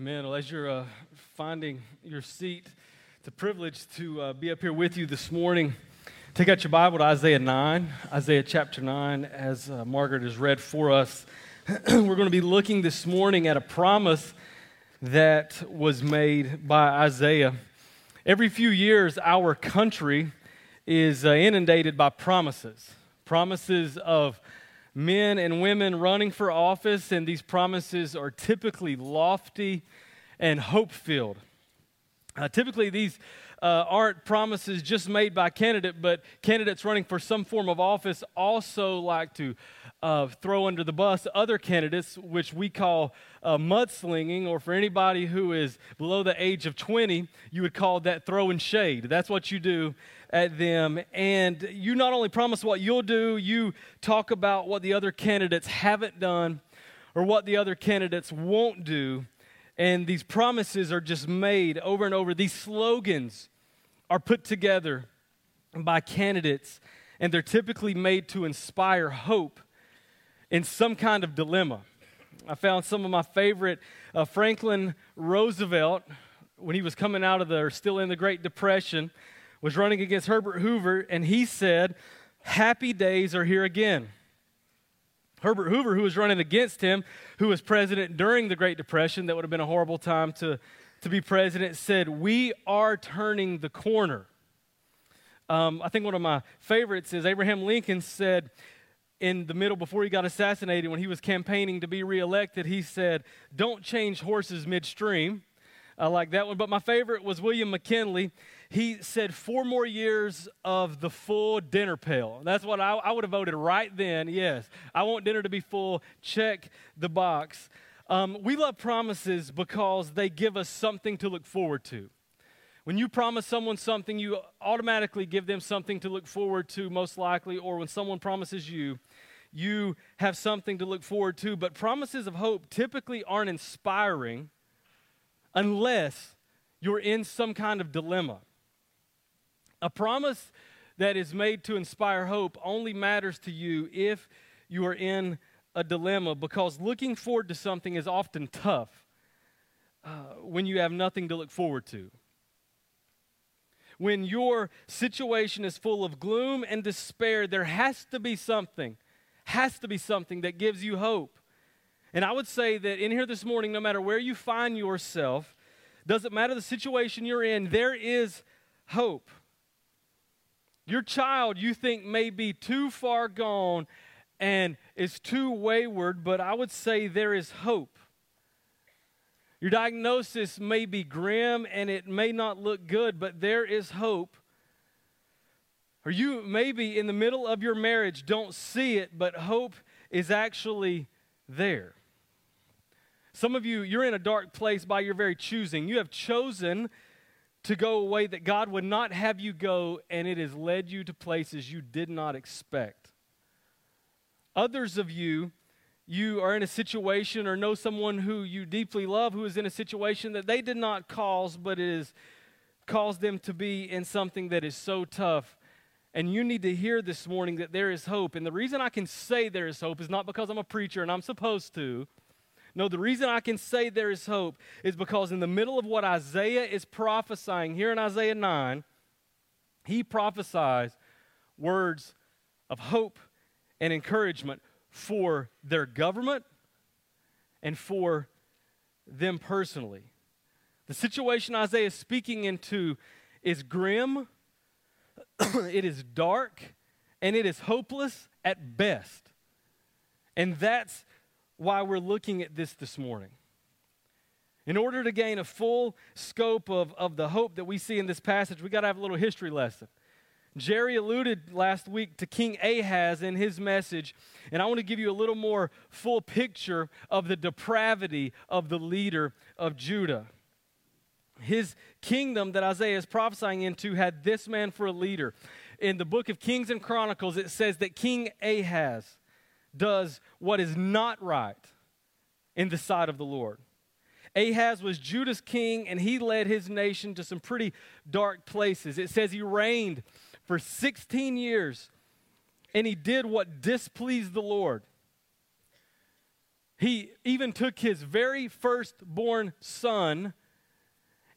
Amen. Well, as you're uh, finding your seat, it's a privilege to uh, be up here with you this morning. Take out your Bible to Isaiah 9, Isaiah chapter 9, as uh, Margaret has read for us. We're going to be looking this morning at a promise that was made by Isaiah. Every few years, our country is uh, inundated by promises promises of men and women running for office, and these promises are typically lofty and hope filled. Uh, typically, these uh, aren't promises just made by candidate, but candidates running for some form of office also like to uh, throw under the bus other candidates, which we call uh, mudslinging, or for anybody who is below the age of 20, you would call that throwing shade. That's what you do at them. And you not only promise what you'll do, you talk about what the other candidates haven't done or what the other candidates won't do. And these promises are just made over and over. These slogans are put together by candidates, and they're typically made to inspire hope in some kind of dilemma. I found some of my favorite uh, Franklin Roosevelt, when he was coming out of the, or still in the Great Depression, was running against Herbert Hoover, and he said, Happy days are here again. Herbert Hoover, who was running against him, who was president during the Great Depression, that would have been a horrible time to, to be president, said, We are turning the corner. Um, I think one of my favorites is Abraham Lincoln said, in the middle before he got assassinated, when he was campaigning to be reelected, he said, Don't change horses midstream. I like that one. But my favorite was William McKinley. He said four more years of the full dinner pail. That's what I, I would have voted right then. Yes, I want dinner to be full. Check the box. Um, we love promises because they give us something to look forward to. When you promise someone something, you automatically give them something to look forward to, most likely, or when someone promises you, you have something to look forward to. But promises of hope typically aren't inspiring unless you're in some kind of dilemma. A promise that is made to inspire hope only matters to you if you are in a dilemma because looking forward to something is often tough uh, when you have nothing to look forward to. When your situation is full of gloom and despair, there has to be something, has to be something that gives you hope. And I would say that in here this morning, no matter where you find yourself, doesn't matter the situation you're in, there is hope. Your child you think may be too far gone and is too wayward, but I would say there is hope. Your diagnosis may be grim and it may not look good, but there is hope. Or you maybe in the middle of your marriage don't see it, but hope is actually there. Some of you, you're in a dark place by your very choosing. You have chosen to go a way that God would not have you go, and it has led you to places you did not expect. Others of you, you are in a situation or know someone who you deeply love who is in a situation that they did not cause, but it has caused them to be in something that is so tough. And you need to hear this morning that there is hope. And the reason I can say there is hope is not because I'm a preacher and I'm supposed to, no, the reason I can say there is hope is because in the middle of what Isaiah is prophesying here in Isaiah 9, he prophesies words of hope and encouragement for their government and for them personally. The situation Isaiah is speaking into is grim, it is dark, and it is hopeless at best. And that's why we're looking at this this morning. In order to gain a full scope of, of the hope that we see in this passage, we got to have a little history lesson. Jerry alluded last week to King Ahaz in his message, and I want to give you a little more full picture of the depravity of the leader of Judah. His kingdom that Isaiah is prophesying into had this man for a leader. In the book of Kings and Chronicles, it says that King Ahaz does what is not right in the sight of the Lord. Ahaz was Judah's king, and he led his nation to some pretty dark places. It says he reigned for 16 years, and he did what displeased the Lord. He even took his very firstborn son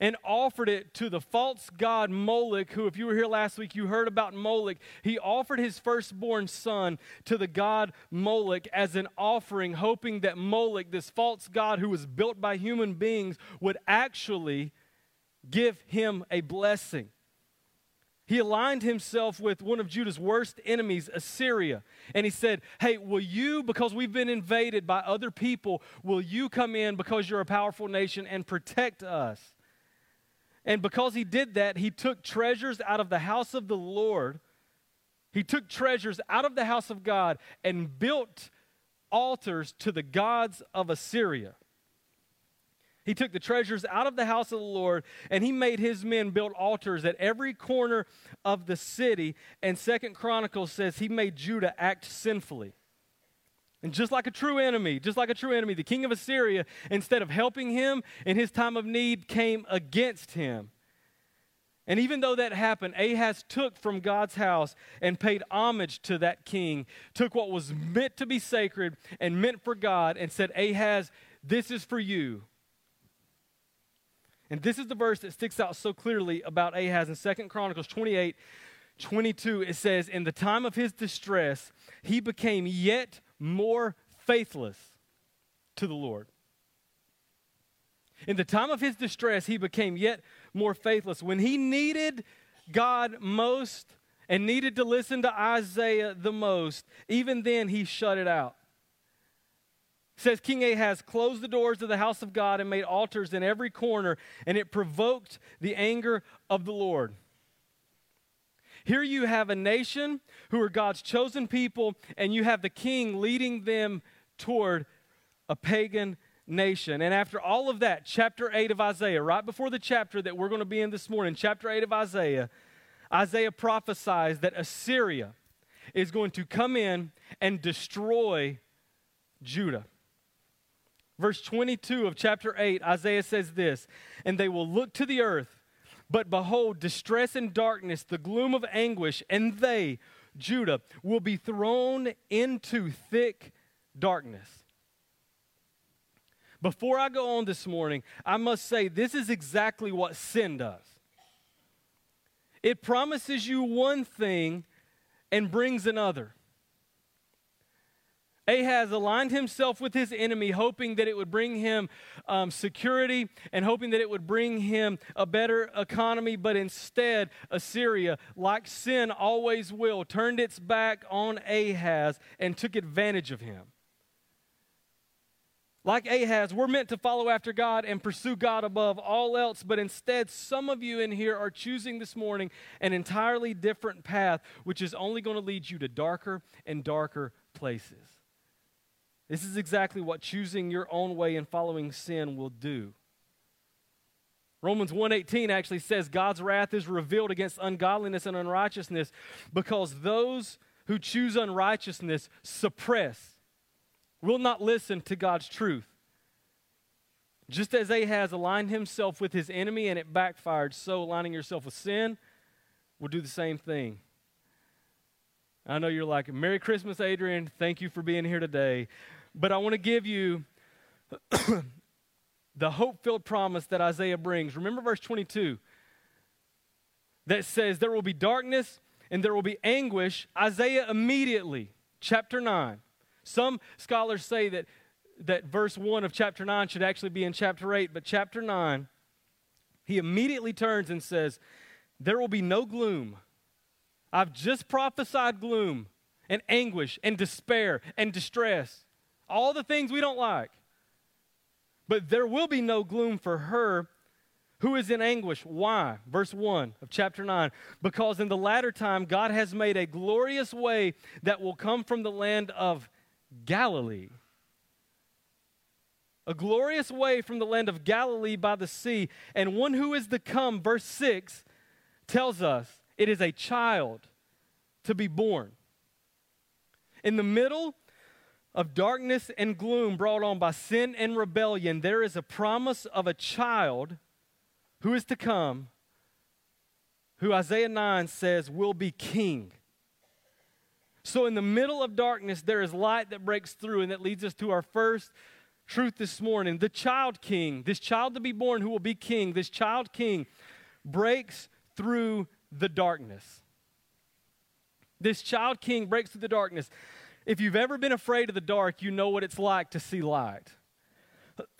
and offered it to the false god Moloch, who, if you were here last week, you heard about Moloch. He offered his firstborn son to the god Moloch as an offering, hoping that Moloch, this false god who was built by human beings, would actually give him a blessing. He aligned himself with one of Judah's worst enemies, Assyria. And he said, Hey, will you, because we've been invaded by other people, will you come in because you're a powerful nation and protect us? And because he did that, he took treasures out of the house of the Lord. He took treasures out of the house of God and built altars to the gods of Assyria. He took the treasures out of the house of the Lord and he made his men build altars at every corner of the city. And Second Chronicles says he made Judah act sinfully. And just like a true enemy, just like a true enemy, the king of Assyria, instead of helping him in his time of need, came against him. And even though that happened, Ahaz took from God's house and paid homage to that king, took what was meant to be sacred and meant for God, and said, Ahaz, this is for you. And this is the verse that sticks out so clearly about Ahaz in Second Chronicles 28 22. It says, In the time of his distress, he became yet more faithless to the Lord. In the time of his distress, he became yet more faithless. When he needed God most and needed to listen to Isaiah the most, even then he shut it out. It says King Ahaz closed the doors of the house of God and made altars in every corner, and it provoked the anger of the Lord. Here you have a nation who are God's chosen people, and you have the king leading them toward a pagan nation. And after all of that, chapter 8 of Isaiah, right before the chapter that we're going to be in this morning, chapter 8 of Isaiah, Isaiah prophesies that Assyria is going to come in and destroy Judah. Verse 22 of chapter 8, Isaiah says this And they will look to the earth but behold, distress and darkness, the gloom of anguish, and they, Judah, will be thrown into thick darkness. Before I go on this morning, I must say this is exactly what sin does. It promises you one thing and brings another. Ahaz aligned himself with his enemy, hoping that it would bring him um, security and hoping that it would bring him a better economy. But instead, Assyria, like sin always will, turned its back on Ahaz and took advantage of him. Like Ahaz, we're meant to follow after God and pursue God above all else, but instead, some of you in here are choosing this morning an entirely different path, which is only going to lead you to darker and darker places. This is exactly what choosing your own way and following sin will do. Romans 1:18 actually says God's wrath is revealed against ungodliness and unrighteousness because those who choose unrighteousness suppress will not listen to God's truth. Just as Ahaz aligned himself with his enemy and it backfired, so aligning yourself with sin will do the same thing. I know you're like, Merry Christmas, Adrian. Thank you for being here today. But I want to give you the hope filled promise that Isaiah brings. Remember verse 22 that says, There will be darkness and there will be anguish. Isaiah immediately, chapter 9. Some scholars say that, that verse 1 of chapter 9 should actually be in chapter 8, but chapter 9, he immediately turns and says, There will be no gloom. I've just prophesied gloom and anguish and despair and distress all the things we don't like. But there will be no gloom for her who is in anguish. Why? Verse 1 of chapter 9. Because in the latter time, God has made a glorious way that will come from the land of Galilee. A glorious way from the land of Galilee by the sea. And one who is to come, verse 6, tells us it is a child to be born. In the middle of darkness and gloom brought on by sin and rebellion, there is a promise of a child who is to come, who Isaiah 9 says will be king. So, in the middle of darkness, there is light that breaks through, and that leads us to our first truth this morning. The child king, this child to be born who will be king, this child king breaks through the darkness. This child king breaks through the darkness. If you've ever been afraid of the dark, you know what it's like to see light.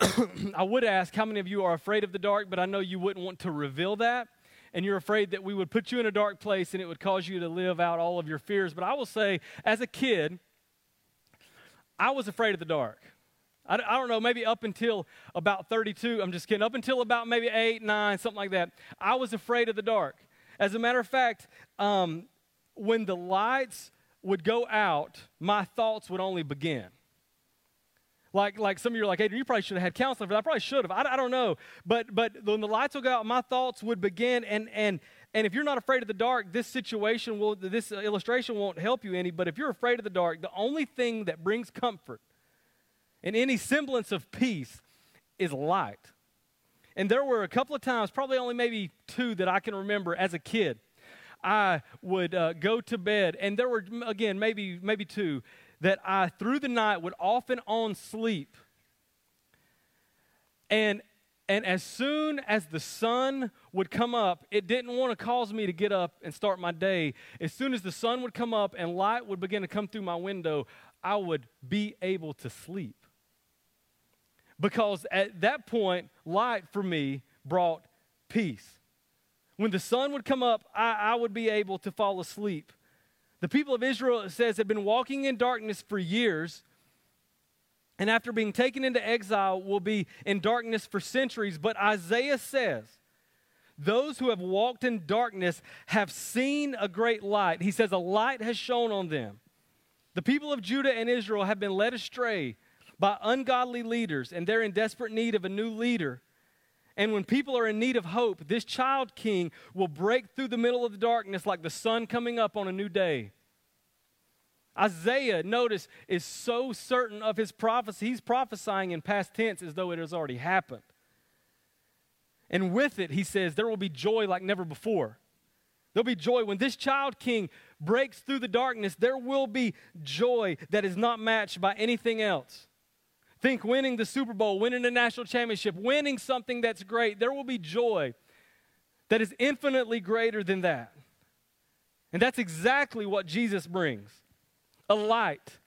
I would ask how many of you are afraid of the dark, but I know you wouldn't want to reveal that and you're afraid that we would put you in a dark place and it would cause you to live out all of your fears. But I will say, as a kid, I was afraid of the dark. I, I don't know, maybe up until about 32, I'm just kidding, up until about maybe 8, 9, something like that, I was afraid of the dark. As a matter of fact, um, when the lights would go out, my thoughts would only begin. Like, like some of you are like, Adrian, you probably should have had counseling for that. I probably should have. I, I don't know. But, but when the lights will go out, my thoughts would begin. And, and, and if you're not afraid of the dark, this situation will, this illustration won't help you any. But if you're afraid of the dark, the only thing that brings comfort and any semblance of peace is light. And there were a couple of times, probably only maybe two that I can remember as a kid. I would uh, go to bed, and there were again maybe maybe two that I, through the night, would often on sleep. And, and as soon as the sun would come up, it didn't want to cause me to get up and start my day. As soon as the sun would come up and light would begin to come through my window, I would be able to sleep. Because at that point, light for me brought peace. When the sun would come up, I, I would be able to fall asleep. The people of Israel, it says, had been walking in darkness for years. And after being taken into exile, will be in darkness for centuries. But Isaiah says, those who have walked in darkness have seen a great light. He says, a light has shone on them. The people of Judah and Israel have been led astray by ungodly leaders, and they're in desperate need of a new leader. And when people are in need of hope, this child king will break through the middle of the darkness like the sun coming up on a new day. Isaiah, notice, is so certain of his prophecy. He's prophesying in past tense as though it has already happened. And with it, he says, there will be joy like never before. There'll be joy. When this child king breaks through the darkness, there will be joy that is not matched by anything else. Think winning the Super Bowl, winning the national championship, winning something that's great. There will be joy that is infinitely greater than that. And that's exactly what Jesus brings a light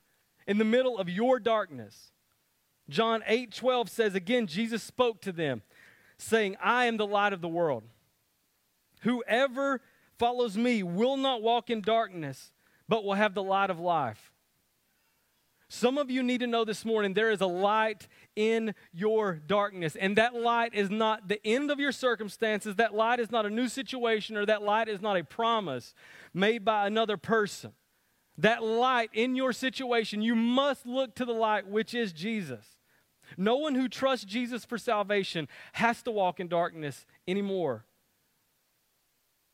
in the middle of your darkness. John 8 12 says, Again, Jesus spoke to them, saying, I am the light of the world. Whoever follows me will not walk in darkness, but will have the light of life. Some of you need to know this morning there is a light in your darkness. And that light is not the end of your circumstances. That light is not a new situation, or that light is not a promise made by another person. That light in your situation, you must look to the light, which is Jesus. No one who trusts Jesus for salvation has to walk in darkness anymore.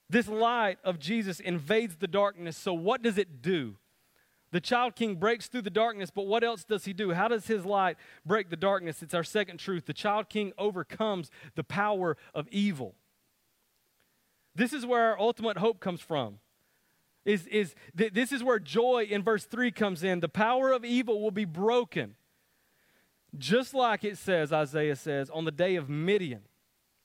This light of Jesus invades the darkness. So, what does it do? The child king breaks through the darkness, but what else does he do? How does his light break the darkness? It's our second truth. The child king overcomes the power of evil. This is where our ultimate hope comes from. Is, is th- this is where joy in verse 3 comes in. The power of evil will be broken. Just like it says, Isaiah says, on the day of Midian.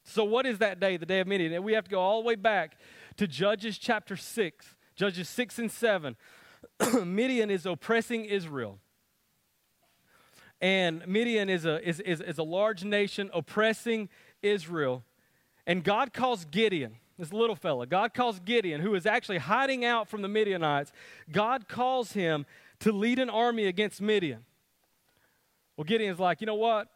So, what is that day, the day of Midian? And we have to go all the way back to Judges chapter 6, Judges 6 and 7. Midian is oppressing Israel. And Midian is a, is, is, is a large nation oppressing Israel. And God calls Gideon, this little fella, God calls Gideon, who is actually hiding out from the Midianites, God calls him to lead an army against Midian. Well, Gideon's like, you know what?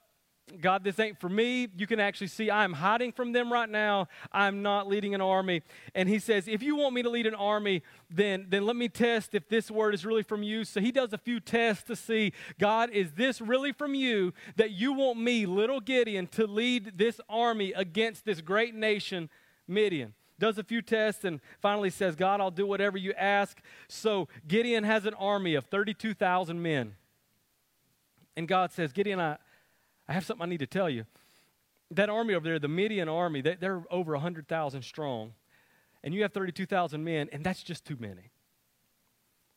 God, this ain't for me. You can actually see I'm hiding from them right now. I'm not leading an army. And he says, if you want me to lead an army, then, then let me test if this word is really from you. So he does a few tests to see, God, is this really from you that you want me, little Gideon, to lead this army against this great nation, Midian? Does a few tests and finally says, God, I'll do whatever you ask. So Gideon has an army of 32,000 men. And God says, Gideon, I, I have something I need to tell you. That army over there, the Midian army, they, they're over 100,000 strong. And you have 32,000 men, and that's just too many.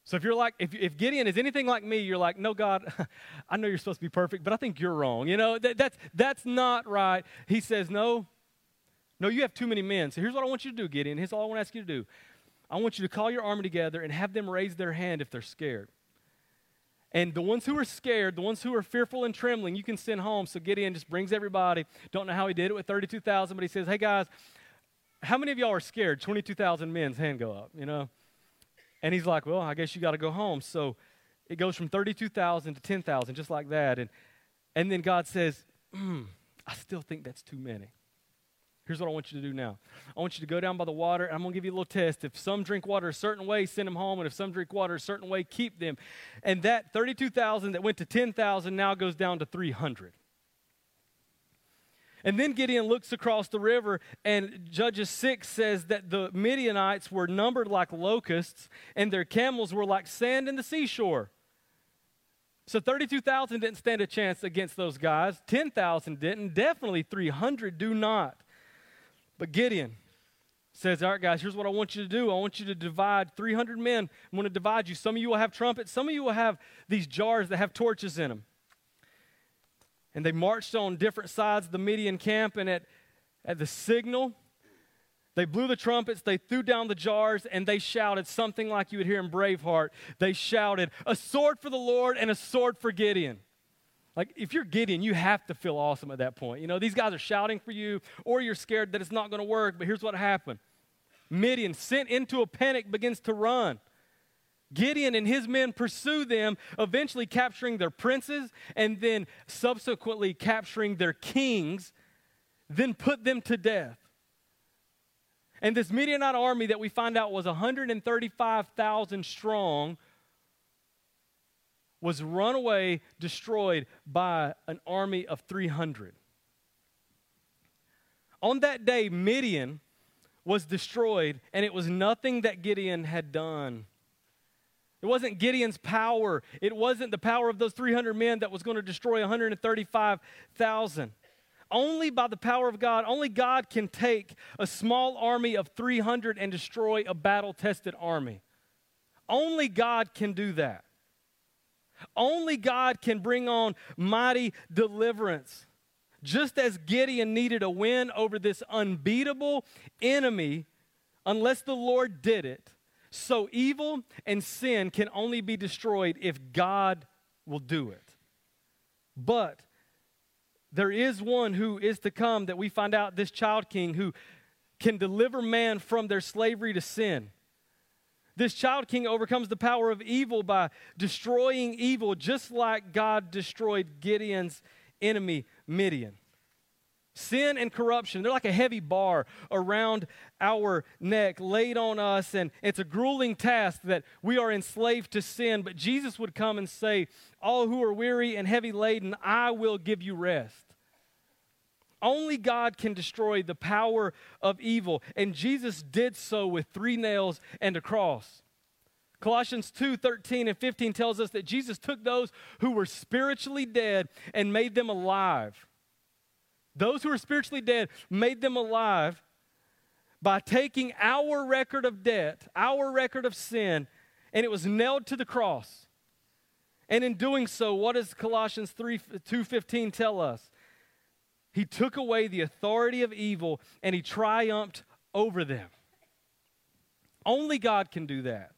So if you're like, if, if Gideon is anything like me, you're like, no, God, I know you're supposed to be perfect, but I think you're wrong. You know, that, that's, that's not right. He says, no, no, you have too many men. So here's what I want you to do, Gideon. Here's all I want to ask you to do. I want you to call your army together and have them raise their hand if they're scared. And the ones who are scared, the ones who are fearful and trembling, you can send home. So Gideon just brings everybody. Don't know how he did it with 32,000, but he says, hey guys, how many of y'all are scared? 22,000 men's hand go up, you know? And he's like, well, I guess you got to go home. So it goes from 32,000 to 10,000, just like that. And, and then God says, mm, I still think that's too many. Here's what I want you to do now. I want you to go down by the water, and I'm going to give you a little test. If some drink water a certain way, send them home. And if some drink water a certain way, keep them. And that 32,000 that went to 10,000 now goes down to 300. And then Gideon looks across the river, and Judges 6 says that the Midianites were numbered like locusts, and their camels were like sand in the seashore. So 32,000 didn't stand a chance against those guys. 10,000 didn't. Definitely 300 do not. But Gideon says, All right, guys, here's what I want you to do. I want you to divide 300 men. I'm going to divide you. Some of you will have trumpets, some of you will have these jars that have torches in them. And they marched on different sides of the Midian camp, and at, at the signal, they blew the trumpets, they threw down the jars, and they shouted something like you would hear in Braveheart. They shouted, A sword for the Lord and a sword for Gideon. Like, if you're Gideon, you have to feel awesome at that point. You know, these guys are shouting for you, or you're scared that it's not going to work, but here's what happened Midian, sent into a panic, begins to run. Gideon and his men pursue them, eventually capturing their princes and then subsequently capturing their kings, then put them to death. And this Midianite army that we find out was 135,000 strong was run away, destroyed by an army of 300. On that day, Midian was destroyed, and it was nothing that Gideon had done. It wasn't Gideon's power. It wasn't the power of those 300 men that was going to destroy 135,000. Only by the power of God, only God can take a small army of 300 and destroy a battle tested army. Only God can do that. Only God can bring on mighty deliverance. Just as Gideon needed a win over this unbeatable enemy, unless the Lord did it, so evil and sin can only be destroyed if God will do it. But there is one who is to come that we find out this child king who can deliver man from their slavery to sin. This child king overcomes the power of evil by destroying evil, just like God destroyed Gideon's enemy, Midian. Sin and corruption, they're like a heavy bar around our neck, laid on us, and it's a grueling task that we are enslaved to sin. But Jesus would come and say, All who are weary and heavy laden, I will give you rest. Only God can destroy the power of evil. And Jesus did so with three nails and a cross. Colossians 2 13 and 15 tells us that Jesus took those who were spiritually dead and made them alive. Those who were spiritually dead made them alive by taking our record of debt, our record of sin, and it was nailed to the cross. And in doing so, what does Colossians 3 2:15 tell us? He took away the authority of evil and he triumphed over them. Only God can do that.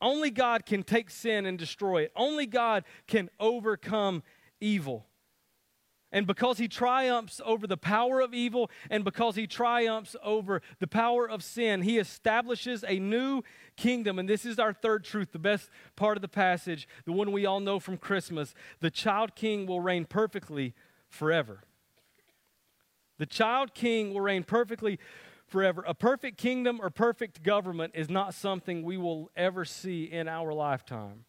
Only God can take sin and destroy it. Only God can overcome evil. And because he triumphs over the power of evil and because he triumphs over the power of sin, he establishes a new kingdom. And this is our third truth, the best part of the passage, the one we all know from Christmas. The child king will reign perfectly forever. The child king will reign perfectly forever. A perfect kingdom or perfect government is not something we will ever see in our lifetime.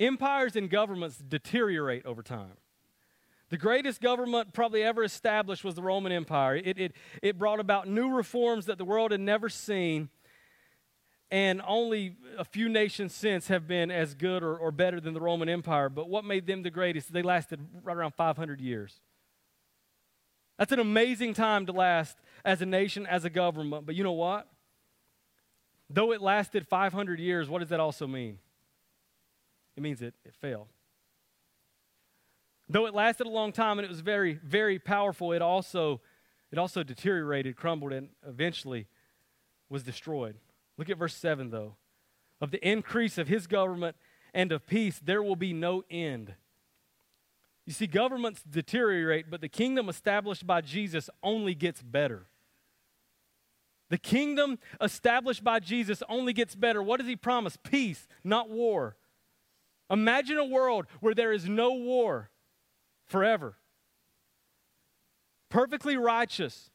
Empires and governments deteriorate over time. The greatest government probably ever established was the Roman Empire. It, it, it brought about new reforms that the world had never seen, and only a few nations since have been as good or, or better than the Roman Empire. But what made them the greatest? They lasted right around 500 years. That's an amazing time to last as a nation, as a government. But you know what? Though it lasted 500 years, what does that also mean? It means it, it failed. Though it lasted a long time and it was very, very powerful, it also, it also deteriorated, crumbled, and eventually was destroyed. Look at verse 7, though. Of the increase of his government and of peace, there will be no end. You see, governments deteriorate, but the kingdom established by Jesus only gets better. The kingdom established by Jesus only gets better. What does he promise? Peace, not war. Imagine a world where there is no war forever. Perfectly righteous,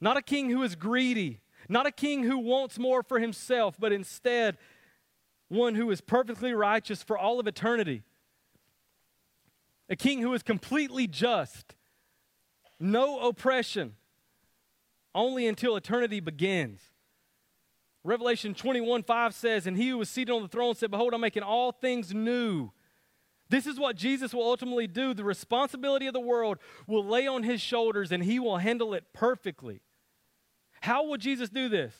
not a king who is greedy, not a king who wants more for himself, but instead one who is perfectly righteous for all of eternity. A king who is completely just, no oppression, only until eternity begins. Revelation 21 5 says, And he who was seated on the throne said, Behold, I'm making all things new. This is what Jesus will ultimately do. The responsibility of the world will lay on his shoulders and he will handle it perfectly. How will Jesus do this?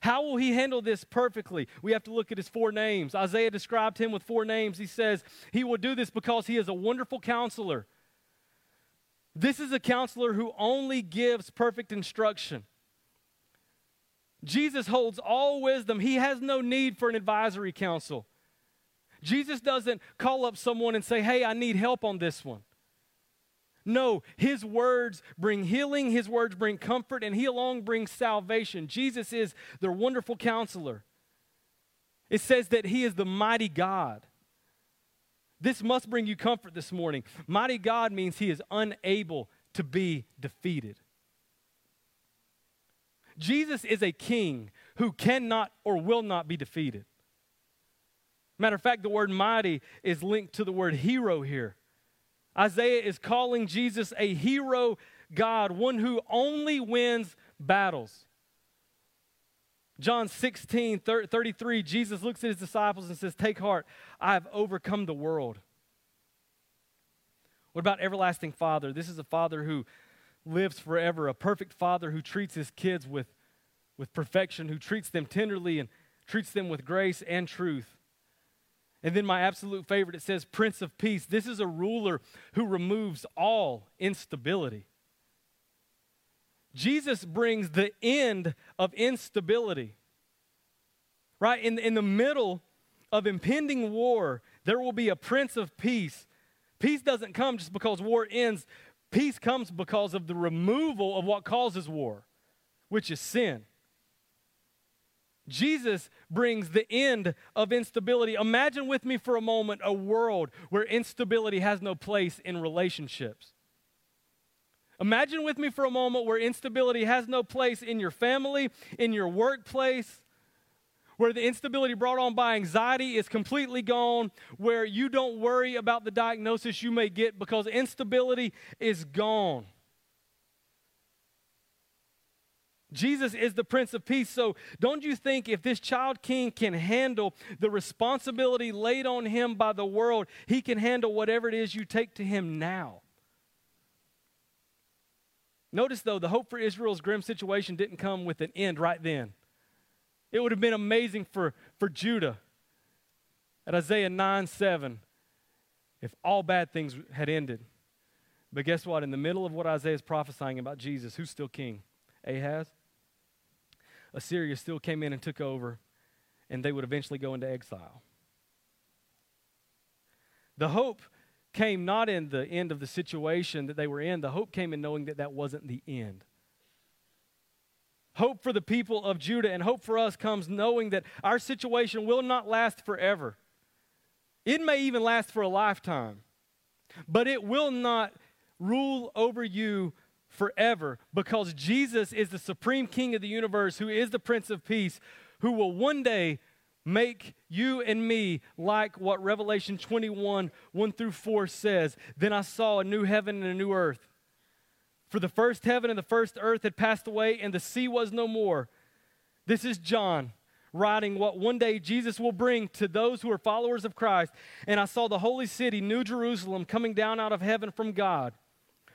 How will he handle this perfectly? We have to look at his four names. Isaiah described him with four names. He says, He will do this because he is a wonderful counselor. This is a counselor who only gives perfect instruction. Jesus holds all wisdom. He has no need for an advisory council. Jesus doesn't call up someone and say, Hey, I need help on this one. No, his words bring healing, his words bring comfort, and he alone brings salvation. Jesus is the wonderful counselor. It says that he is the mighty God. This must bring you comfort this morning. Mighty God means he is unable to be defeated. Jesus is a king who cannot or will not be defeated. Matter of fact, the word mighty is linked to the word hero here. Isaiah is calling Jesus a hero God, one who only wins battles. John 16, 33, Jesus looks at his disciples and says, Take heart, I have overcome the world. What about everlasting Father? This is a Father who lives forever, a perfect Father who treats his kids with, with perfection, who treats them tenderly and treats them with grace and truth. And then my absolute favorite, it says, Prince of Peace. This is a ruler who removes all instability. Jesus brings the end of instability. Right? In, in the middle of impending war, there will be a Prince of Peace. Peace doesn't come just because war ends, peace comes because of the removal of what causes war, which is sin. Jesus brings the end of instability. Imagine with me for a moment a world where instability has no place in relationships. Imagine with me for a moment where instability has no place in your family, in your workplace, where the instability brought on by anxiety is completely gone, where you don't worry about the diagnosis you may get because instability is gone. Jesus is the Prince of Peace. So, don't you think if this child king can handle the responsibility laid on him by the world, he can handle whatever it is you take to him now? Notice, though, the hope for Israel's grim situation didn't come with an end right then. It would have been amazing for, for Judah at Isaiah 9 7 if all bad things had ended. But guess what? In the middle of what Isaiah is prophesying about Jesus, who's still king? Ahaz? Assyria still came in and took over, and they would eventually go into exile. The hope came not in the end of the situation that they were in, the hope came in knowing that that wasn't the end. Hope for the people of Judah and hope for us comes knowing that our situation will not last forever. It may even last for a lifetime, but it will not rule over you forever because Jesus is the supreme king of the universe, who is the Prince of Peace, who will one day make you and me like what Revelation 21 1 through 4 says. Then I saw a new heaven and a new earth. For the first heaven and the first earth had passed away, and the sea was no more. This is John writing what one day Jesus will bring to those who are followers of Christ. And I saw the holy city, New Jerusalem, coming down out of heaven from God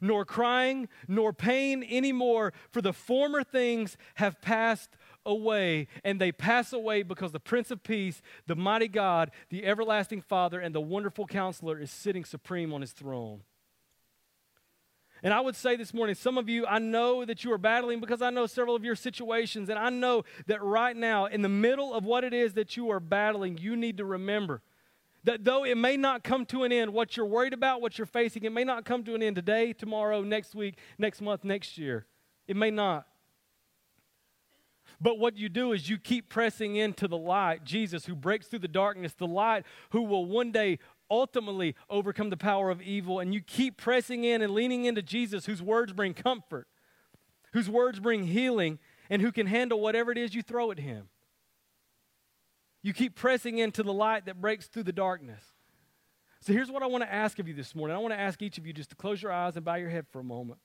nor crying, nor pain anymore, for the former things have passed away, and they pass away because the Prince of Peace, the mighty God, the everlasting Father, and the wonderful counselor is sitting supreme on his throne. And I would say this morning, some of you, I know that you are battling because I know several of your situations, and I know that right now, in the middle of what it is that you are battling, you need to remember that though it may not come to an end, what you're worried about, what you're facing, it may not come to an end today, tomorrow, next week, next month, next year. It may not. But what you do is you keep pressing into the light, Jesus, who breaks through the darkness, the light who will one day ultimately overcome the power of evil. And you keep pressing in and leaning into Jesus, whose words bring comfort, whose words bring healing, and who can handle whatever it is you throw at him. You keep pressing into the light that breaks through the darkness. So here's what I want to ask of you this morning. I want to ask each of you just to close your eyes and bow your head for a moment.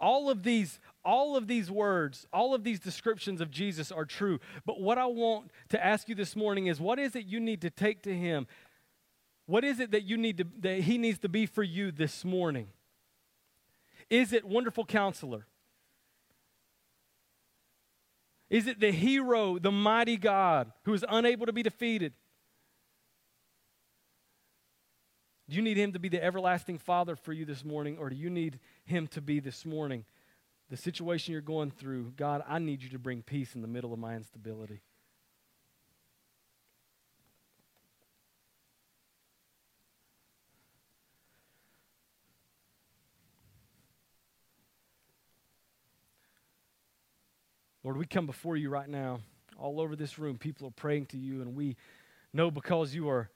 All of these all of these words, all of these descriptions of Jesus are true. But what I want to ask you this morning is what is it you need to take to him? What is it that you need to that he needs to be for you this morning? Is it wonderful counselor? Is it the hero, the mighty God who is unable to be defeated? Do you need him to be the everlasting father for you this morning, or do you need him to be this morning the situation you're going through, God, I need you to bring peace in the middle of my instability. Lord, we come before you right now. All over this room, people are praying to you, and we know because you are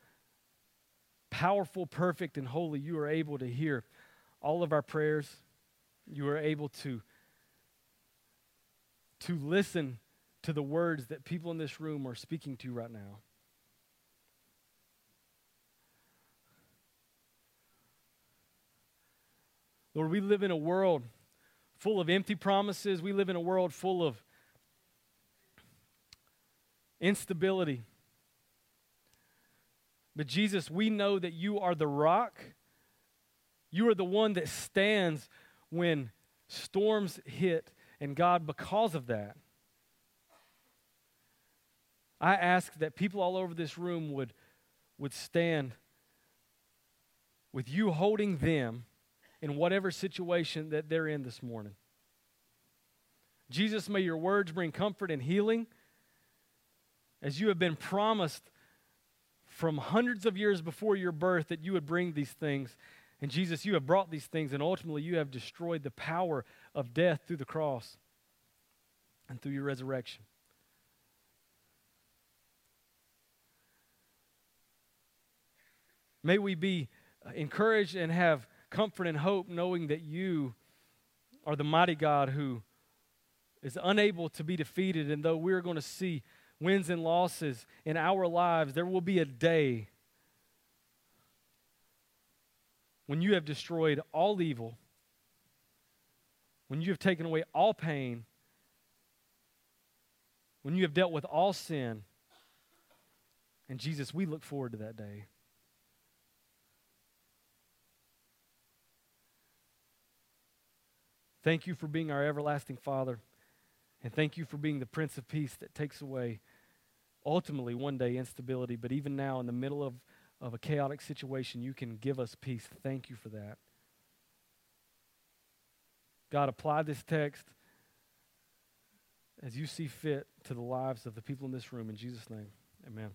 powerful, perfect, and holy, you are able to hear all of our prayers. You are able to to listen to the words that people in this room are speaking to right now. Lord, we live in a world full of empty promises. We live in a world full of instability. But Jesus, we know that you are the rock. You are the one that stands when storms hit and God, because of that, I ask that people all over this room would, would stand with you holding them in whatever situation that they're in this morning. Jesus, may your words bring comfort and healing as you have been promised from hundreds of years before your birth that you would bring these things. And Jesus, you have brought these things, and ultimately you have destroyed the power of death through the cross and through your resurrection. May we be encouraged and have comfort and hope knowing that you are the mighty God who is unable to be defeated. And though we're going to see wins and losses in our lives, there will be a day when you have destroyed all evil, when you have taken away all pain, when you have dealt with all sin. And Jesus, we look forward to that day. Thank you for being our everlasting Father. And thank you for being the Prince of Peace that takes away, ultimately, one day, instability. But even now, in the middle of of a chaotic situation, you can give us peace. Thank you for that. God, apply this text as you see fit to the lives of the people in this room. In Jesus' name, amen.